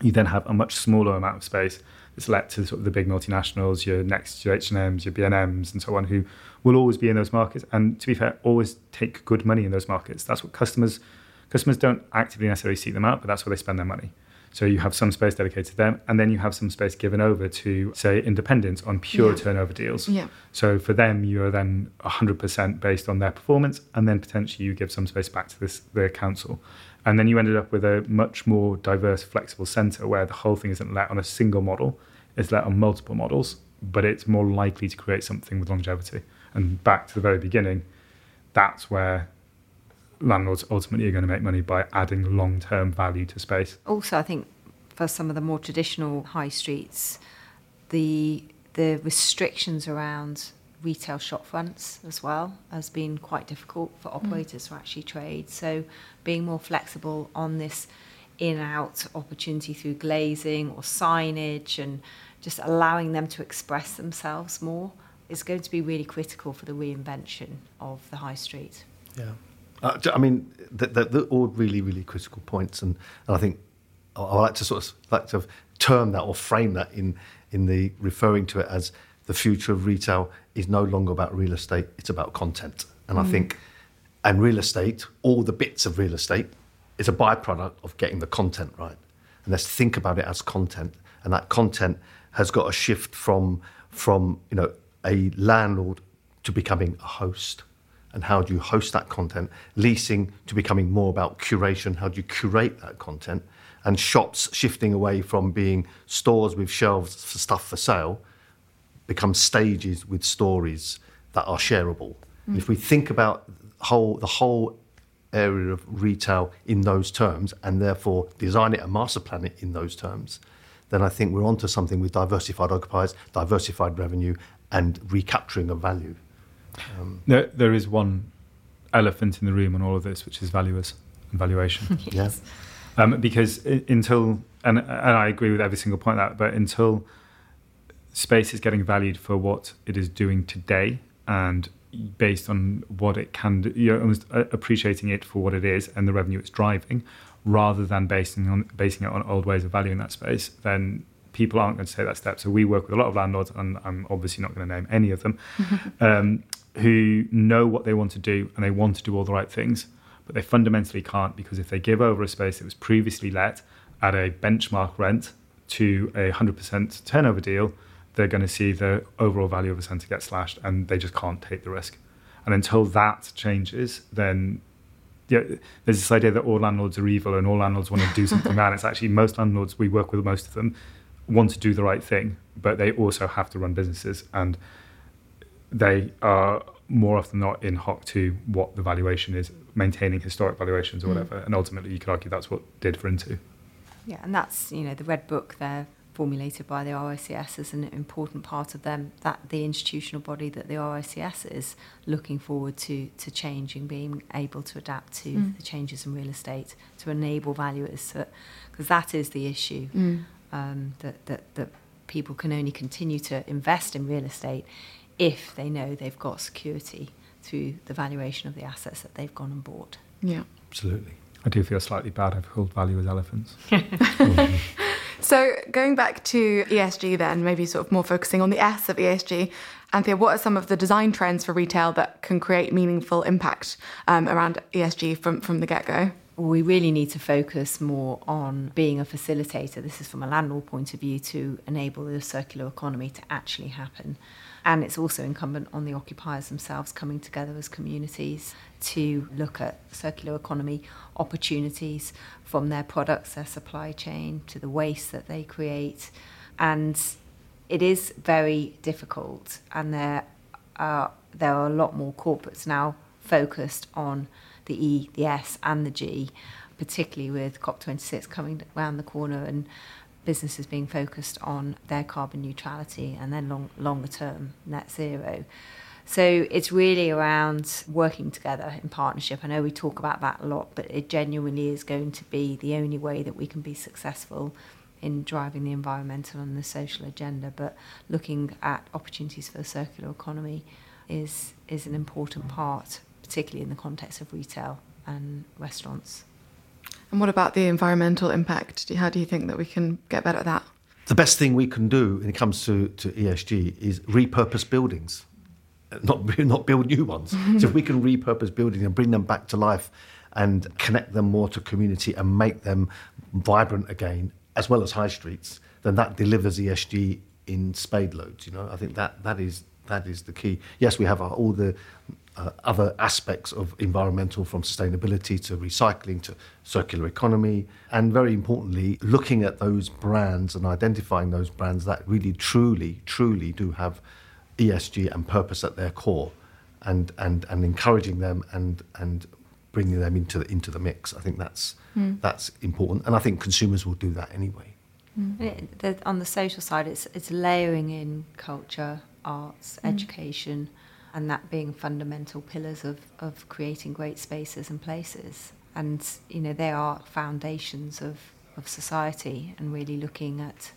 Speaker 4: You then have a much smaller amount of space that's let to sort of the big multinationals, your Next, your H&Ms, your B&Ms, and so on, who will always be in those markets, and to be fair, always take good money in those markets. That's what customers customers don't actively necessarily seek them out, but that's where they spend their money. So you have some space dedicated to them, and then you have some space given over to, say, independents on pure yeah. turnover deals.
Speaker 1: Yeah.
Speaker 4: So for them, you are then 100% based on their performance, and then potentially you give some space back to this the council. And then you ended up with a much more diverse, flexible centre where the whole thing isn't let on a single model, it's let on multiple models, but it's more likely to create something with longevity. And back to the very beginning, that's where landlords ultimately are going to make money by adding long term value to space.
Speaker 3: Also, I think for some of the more traditional high streets, the the restrictions around retail shop fronts as well has been quite difficult for mm. operators mm. to actually trade. So being more flexible on this in out opportunity through glazing or signage and just allowing them to express themselves more is going to be really critical for the reinvention of the high street.
Speaker 2: Yeah. Uh, I mean, they're, they're, all really, really critical points, and, and I think I, I like to sort of like to term that or frame that in in the referring to it as the future of retail is no longer about real estate; it's about content. And mm. I think, and real estate, all the bits of real estate, is a byproduct of getting the content right. And let's think about it as content, and that content has got a shift from from you know a landlord to becoming a host and how do you host that content, leasing to becoming more about curation, how do you curate that content, and shops shifting away from being stores with shelves for stuff for sale, become stages with stories that are shareable. Mm. If we think about whole, the whole area of retail in those terms, and therefore design it and master plan it in those terms, then I think we're onto something with diversified occupiers, diversified revenue, and recapturing of value.
Speaker 4: Um, there, there is one elephant in the room on all of this, which is valuers and valuation. <laughs>
Speaker 2: yes.
Speaker 4: Um, because until, and, and I agree with every single point of that, but until space is getting valued for what it is doing today and based on what it can do, you know, almost appreciating it for what it is and the revenue it's driving, rather than basing on basing it on old ways of valuing that space, then people aren't going to take that step. So we work with a lot of landlords, and I'm obviously not going to name any of them, <laughs> um, who know what they want to do and they want to do all the right things, but they fundamentally can't because if they give over a space that was previously let at a benchmark rent to a 100% turnover deal, they're going to see the overall value of a centre get slashed and they just can't take the risk. And until that changes, then yeah, there's this idea that all landlords are evil and all landlords want to do something <laughs> bad. It's actually most landlords, we work with most of them, want to do the right thing, but they also have to run businesses. And they are more often not in hock to what the valuation is, maintaining historic valuations or mm. whatever. And ultimately, you could argue that's what did for intu.
Speaker 3: Yeah, and that's you know the red book there formulated by the RICS is an important part of them that the institutional body that the RICS is looking forward to to changing being able to adapt to mm. the changes in real estate to enable valuers because that is the issue mm. um, that, that that people can only continue to invest in real estate if they know they've got security through the valuation of the assets that they've gone and bought.
Speaker 1: Yeah.
Speaker 2: Absolutely.
Speaker 4: I do feel slightly bad. I've called value as elephants. <laughs>
Speaker 1: so going back to ESG then, maybe sort of more focusing on the S of ESG, Anthea, what are some of the design trends for retail that can create meaningful impact um, around ESG from, from the get-go?
Speaker 3: we really need to focus more on being a facilitator. This is from a landlord point of view to enable the circular economy to actually happen And it's also incumbent on the occupiers themselves coming together as communities to look at circular economy opportunities from their products, their supply chain, to the waste that they create. And it is very difficult, and there are, there are a lot more corporates now focused on the E, the S, and the G, particularly with COP26 coming around the corner and businesses being focused on their carbon neutrality and then long, longer term net zero. So it's really around working together in partnership. I know we talk about that a lot, but it genuinely is going to be the only way that we can be successful in driving the environmental and the social agenda. But looking at opportunities for the circular economy is is an important part, particularly in the context of retail and restaurants.
Speaker 1: And what about the environmental impact? How do you think that we can get better at that?
Speaker 2: The best thing we can do when it comes to, to ESG is repurpose buildings, not, <laughs> not build new ones. so if we can repurpose buildings and bring them back to life and connect them more to community and make them vibrant again, as well as high streets, then that delivers ESG in spade loads. You know, I think that that is that is the key. Yes, we have all the uh, other aspects of environmental from sustainability to recycling to circular economy and very importantly looking at those brands and identifying those brands that really truly truly do have ESG and purpose at their core and and and encouraging them and and bringing them into the, into the mix I think that's mm. that's important and I think consumers will do that anyway
Speaker 3: mm. on the social side it's it's layering in culture arts mm. education and that being fundamental pillars of, of creating great spaces and places. And, you know, they are foundations of, of society and really looking at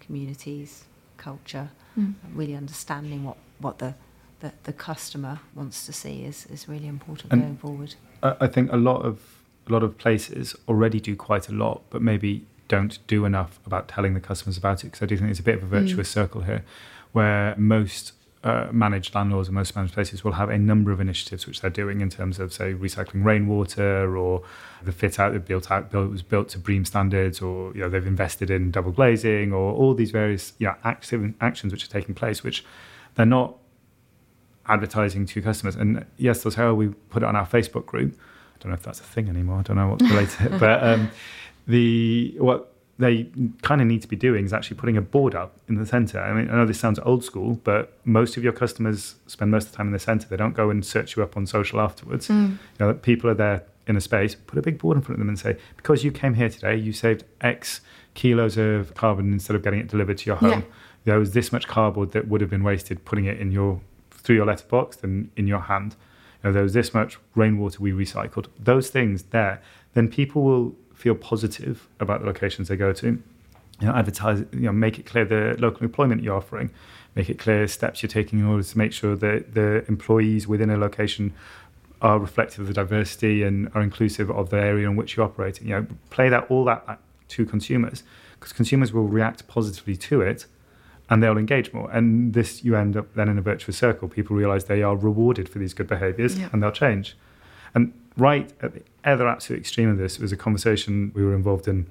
Speaker 3: communities, culture, mm. really understanding what, what the, the, the customer wants to see is, is really important and going forward.
Speaker 4: I think a lot of a lot of places already do quite a lot, but maybe don't do enough about telling the customers about it. Because I do think it's a bit of a virtuous mm. circle here, where most uh, managed landlords and most managed places will have a number of initiatives which they're doing in terms of, say, recycling rainwater or the fit out they've built out built, was built to BREEAM standards, or you know they've invested in double glazing, or all these various you know, active actions which are taking place, which they're not advertising to customers. And yes, they'll "Oh, we put it on our Facebook group." I don't know if that's a thing anymore. I don't know what's related <laughs> but um, the what they kind of need to be doing is actually putting a board up in the center. I mean, I know this sounds old school, but most of your customers spend most of the time in the center. They don't go and search you up on social afterwards. Mm. You know, people are there in a space. Put a big board in front of them and say, because you came here today, you saved X kilos of carbon instead of getting it delivered to your home. Yeah. There was this much cardboard that would have been wasted putting it in your through your letterbox than in your hand. You know, there was this much rainwater we recycled. Those things there, then people will feel positive about the locations they go to. You know, advertise, you know, make it clear the local employment you're offering, make it clear steps you're taking in order to make sure that the employees within a location are reflective of the diversity and are inclusive of the area in which you're operating. You know, play that all that to consumers because consumers will react positively to it and they'll engage more. And this, you end up then in a virtuous circle. People realize they are rewarded for these good behaviors yeah. and they'll change. And right at the other absolute extreme of this was a conversation we were involved in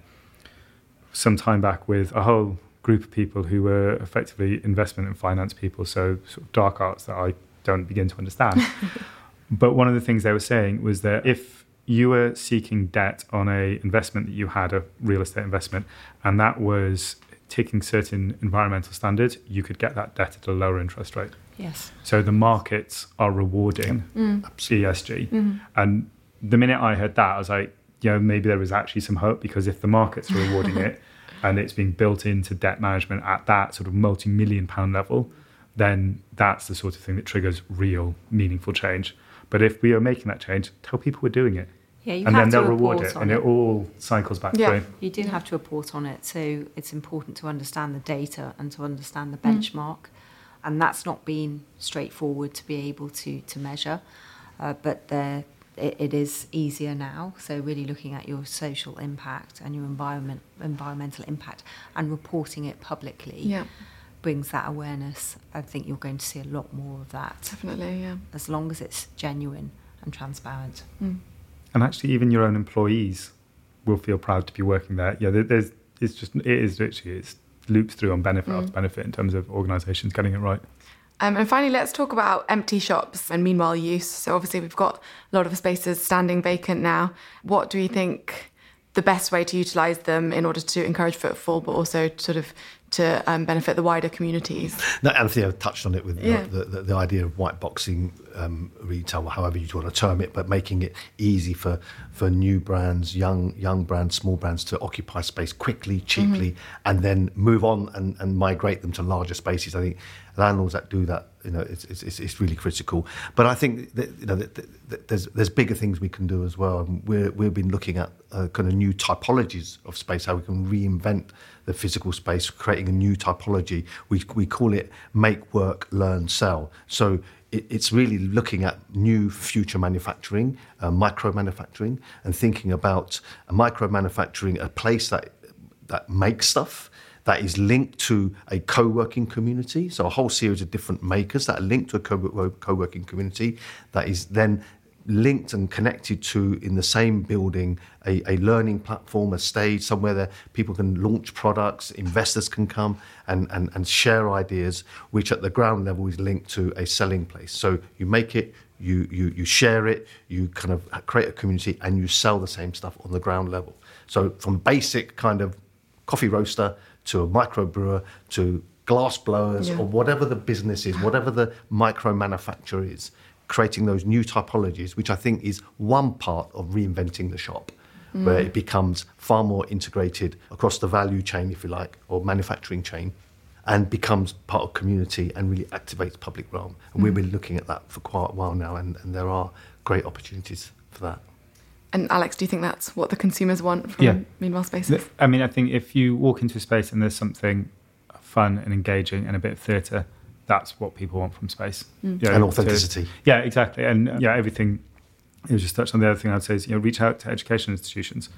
Speaker 4: some time back with a whole group of people who were effectively investment and finance people, so sort of dark arts that I don't begin to understand. <laughs> but one of the things they were saying was that if you were seeking debt on a investment that you had, a real estate investment, and that was taking certain environmental standards, you could get that debt at a lower interest rate.
Speaker 3: Yes.
Speaker 4: So the markets are rewarding mm. ESG. Mm-hmm. And the minute I heard that, I was like, you know, maybe there was actually some hope because if the markets are rewarding it <laughs> and it's being built into debt management at that sort of multi million pound level, then that's the sort of thing that triggers real meaningful change. But if we are making that change, tell people we're doing it.
Speaker 3: Yeah, you
Speaker 4: and
Speaker 3: then
Speaker 4: they'll reward it, and it. it. all cycles back yeah. through.
Speaker 3: You do have to report on it, so it's important to understand the data and to understand the mm. benchmark. Mm and that's not been straightforward to be able to to measure. Uh, but there, it, it is easier now. So really looking at your social impact and your environment environmental impact and reporting it publicly.
Speaker 1: Yeah.
Speaker 3: Brings that awareness. I think you're going to see a lot more of that.
Speaker 1: Definitely, yeah.
Speaker 3: As long as it's genuine and transparent.
Speaker 1: Mm.
Speaker 4: And actually, even your own employees will feel proud to be working there. Yeah, there's it's just it is literally it's loops through on benefit mm. after benefit in terms of organisations getting it right.
Speaker 1: Um, and finally, let's talk about empty shops and meanwhile use. So, obviously, we've got a lot of spaces standing vacant now. What do we think the best way to utilise them in order to encourage footfall, but also sort of to um, benefit the wider communities?
Speaker 2: No, Anthea touched on it with
Speaker 1: Yeah.
Speaker 2: the, the, the idea of white boxing um, retail, however you want to term it, but making it easy for, for new brands, young young brands, small brands to occupy space quickly, cheaply, and then move on and, and migrate them to larger spaces. I think landlords that do that, you know, it's, it's, it's- really critical. But I think that, you know, that, that, there's there's bigger things we can do as well. We're, we've been looking at uh, kind of new typologies of space, how we can reinvent the physical space, creating a new typology. We, we call it make, work, learn, sell. So it, it's really looking at new future manufacturing, uh, micro manufacturing, and thinking about a micro manufacturing, a place that, that makes stuff that is linked to a co-working community. So a whole series of different makers that are linked to a co- co-working community that is then linked and connected to in the same building a, a learning platform, a stage, somewhere that people can launch products, investors can come and, and, and share ideas, which at the ground level is linked to a selling place. So you make it, you, you, you share it, you kind of create a community and you sell the same stuff on the ground level. So from basic kind of coffee roaster to a microbrewer to glass blowers
Speaker 1: Yeah.
Speaker 2: or whatever the business is, whatever the micro manufacturer is, creating those new typologies, which I think is one part of reinventing the shop, mm. where it becomes far more integrated across the value chain, if you like, or manufacturing chain, and becomes part of community and really activates public realm. And we've mm. been looking at that for quite a while now, and, and there are great opportunities for that.
Speaker 1: And Alex, do you think that's what the consumers want from
Speaker 4: Yeah.
Speaker 1: meanwhile spaces?
Speaker 4: I mean, I think if you walk into a space and there's something fun and engaging and a bit of theatre, that's what people want from space. You know,
Speaker 2: and
Speaker 4: to-
Speaker 2: authenticity.
Speaker 4: yeah, exactly. And uh, yeah, everything. It was just touched on the other thing I'd say is you know reach out to education institutions,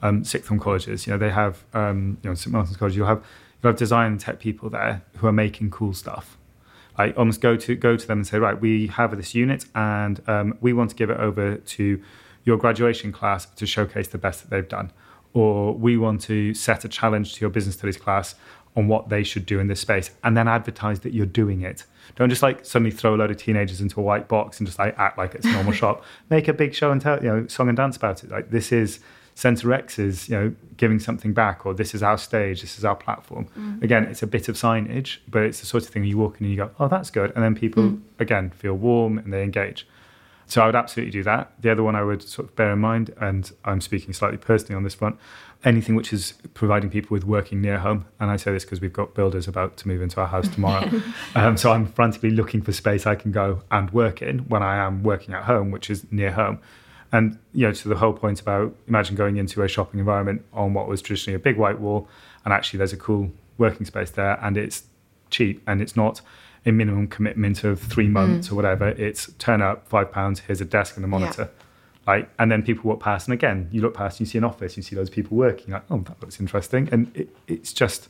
Speaker 4: um, sixth form colleges. You know they have um, you know St Martin's College. You'll have you'll have design and tech people there who are making cool stuff. Like almost go to go to them and say right, we have this unit and um, we want to give it over to your graduation class to showcase the best that they've done, or we want to set a challenge to your business studies class on what they should do in this space and then advertise that you're doing it. Don't just like suddenly throw a load of teenagers into a white box and just like act like it's a normal <laughs> shop. Make a big show and tell, you know, song and dance about it. Like this is Centre X is, you know, giving something back or this is our stage, this is our platform. Mm. Again, it's a bit of signage, but it's the sort of thing you walk in and you go, oh, that's good. And then people, mm. again, feel warm and they engage. So I would absolutely do that. The other one I would sort of bear in mind, and I'm speaking slightly personally on this front, anything which is providing people with working near home. And I say this because we've got builders about to move into our house tomorrow. <laughs> um, so I'm frantically looking for space I can go and work in when I am working at home, which is near home. And you know, to the whole point about imagine going into a shopping environment on what was traditionally a big white wall, and actually there's a cool working space there, and it's cheap, and it's not a minimum commitment of three mm. months or whatever. It's turn up five pounds. Here's a desk and a monitor. Like, and then people walk past, and again, you look past, and you see an office, you see those people working. Like, oh, that looks interesting, and it, it's just,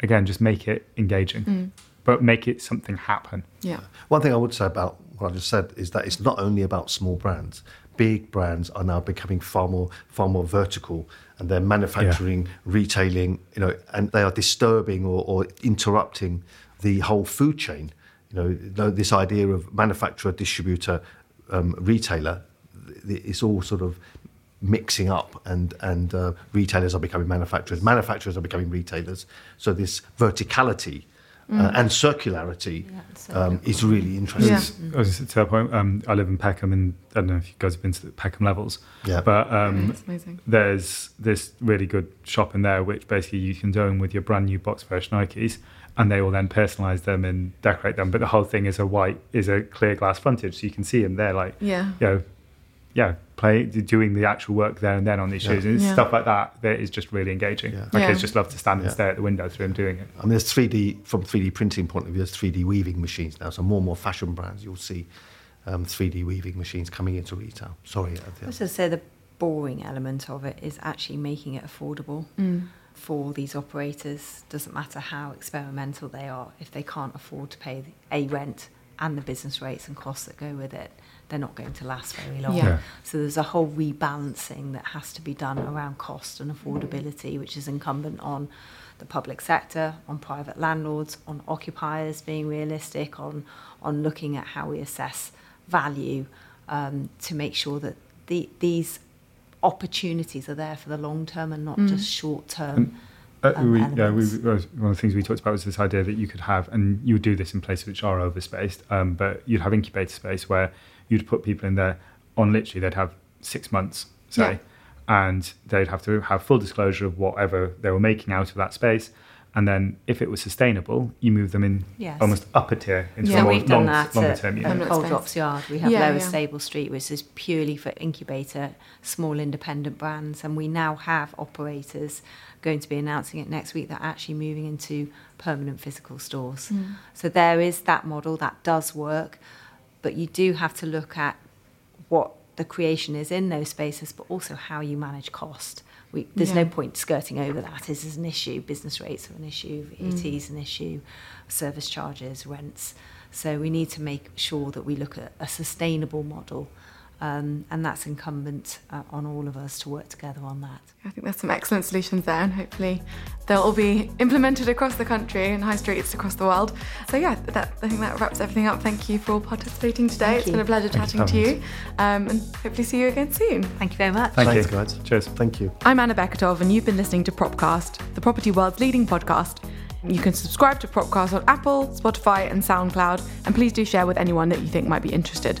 Speaker 4: again, just make it engaging, mm. but make it something happen.
Speaker 1: Yeah.
Speaker 2: One thing I would say about what I just said is that it's not only about small brands. Big brands are now becoming far more far more vertical, and they're manufacturing, retailing, you know, and they are disturbing or, or interrupting the whole food chain. You know, this idea of manufacturer, distributor, um, retailer, it's all sort of mixing up, and and uh, retailers are becoming manufacturers, manufacturers are becoming retailers. So this verticality. Uh, and circularity um, is really interesting.
Speaker 1: Yeah.
Speaker 4: I was to that point. Um, I live in Peckham, and I don't know if you guys have been to the Peckham levels,
Speaker 2: Yeah.
Speaker 4: but um, there's this really good shop in there which basically you can go in with your brand new box fresh Nikes and they will then personalize them and decorate them. But the whole thing is a white is a clear glass frontage, so you can see them there, like
Speaker 1: Yeah.
Speaker 4: you know, yeah, play doing the actual work there and then on these
Speaker 2: Yeah.
Speaker 4: shoes, and
Speaker 1: Yeah.
Speaker 4: stuff like that that is just really engaging.
Speaker 2: Yeah.
Speaker 4: My
Speaker 1: Yeah.
Speaker 4: kids just love to stand and
Speaker 2: Yeah.
Speaker 4: stare at the window through him doing it.
Speaker 2: I mean, there's 3D from 3D printing point of view. There's 3D weaving machines now. So more and more fashion brands, you'll see um, 3D weaving machines coming into retail. Sorry,
Speaker 3: I
Speaker 2: Aditya.
Speaker 3: was to say the boring element of it is actually making it affordable
Speaker 1: Mm.
Speaker 3: For these operators. Doesn't matter how experimental they are, if they can't afford to pay a rent and the business rates and costs that go with it, they're not going to last very long.
Speaker 1: Yeah. Yeah.
Speaker 3: So there's a whole rebalancing that has to be done around cost and affordability, which is incumbent on the public sector, on private landlords, on occupiers being realistic, on on looking at how we assess value um, to make sure that the, these opportunities are there for the long term and not
Speaker 1: Mm.
Speaker 3: just short term.
Speaker 4: And, Uh,
Speaker 3: um,
Speaker 4: we, yeah, we, one of the things we talked about was this idea that you could have, and you would do this in places which are overspaced, um, but you'd have incubator space where you'd put people in there on literally they'd have six months, say, and they'd have to have full disclosure of whatever they were making out of that space. And then, if it was sustainable, you move them in
Speaker 3: Yes.
Speaker 4: almost upper tier into
Speaker 1: Yeah,
Speaker 4: a
Speaker 3: So
Speaker 4: more
Speaker 3: we've done
Speaker 4: long,
Speaker 3: that
Speaker 4: longer
Speaker 3: at
Speaker 4: term unit.
Speaker 1: Permanent Coal.
Speaker 3: Drops Yard. We have
Speaker 1: Yeah,
Speaker 3: Lower
Speaker 1: yeah.
Speaker 3: Stable Street, which is purely for incubator, small independent brands, and we now have operators going to be announcing it next week that are actually moving into permanent physical stores.
Speaker 1: Mm.
Speaker 3: So there is that model that does work, but you do have to look at what the creation is in those spaces, but also how you manage cost. we, there's
Speaker 1: yeah.
Speaker 3: no point skirting over that. This is an issue. Business rates are an issue. VAT mm. is an issue. Service charges, rents. So we need to make sure that we look at a sustainable model um, and that's incumbent uh, on all of us to work together on that.
Speaker 1: I think there's some excellent solutions there, and hopefully they'll all be implemented across the country and high streets across the world. So yeah, that, I think that wraps everything up. Thank you for participating today.
Speaker 3: Thank
Speaker 1: it's
Speaker 3: you.
Speaker 1: been a pleasure
Speaker 4: Thank
Speaker 1: chatting
Speaker 4: for
Speaker 1: to you, um, and hopefully see you again soon.
Speaker 3: Thank you very much.
Speaker 4: Thank
Speaker 2: Thanks,
Speaker 4: you.
Speaker 2: guys.
Speaker 4: Cheers.
Speaker 2: Thank you.
Speaker 1: I'm Anna Bekatov, and you've been listening to Propcast, the property world's leading podcast. You can subscribe to Propcast on Apple, Spotify, and SoundCloud, and please do share with anyone that you think might be interested.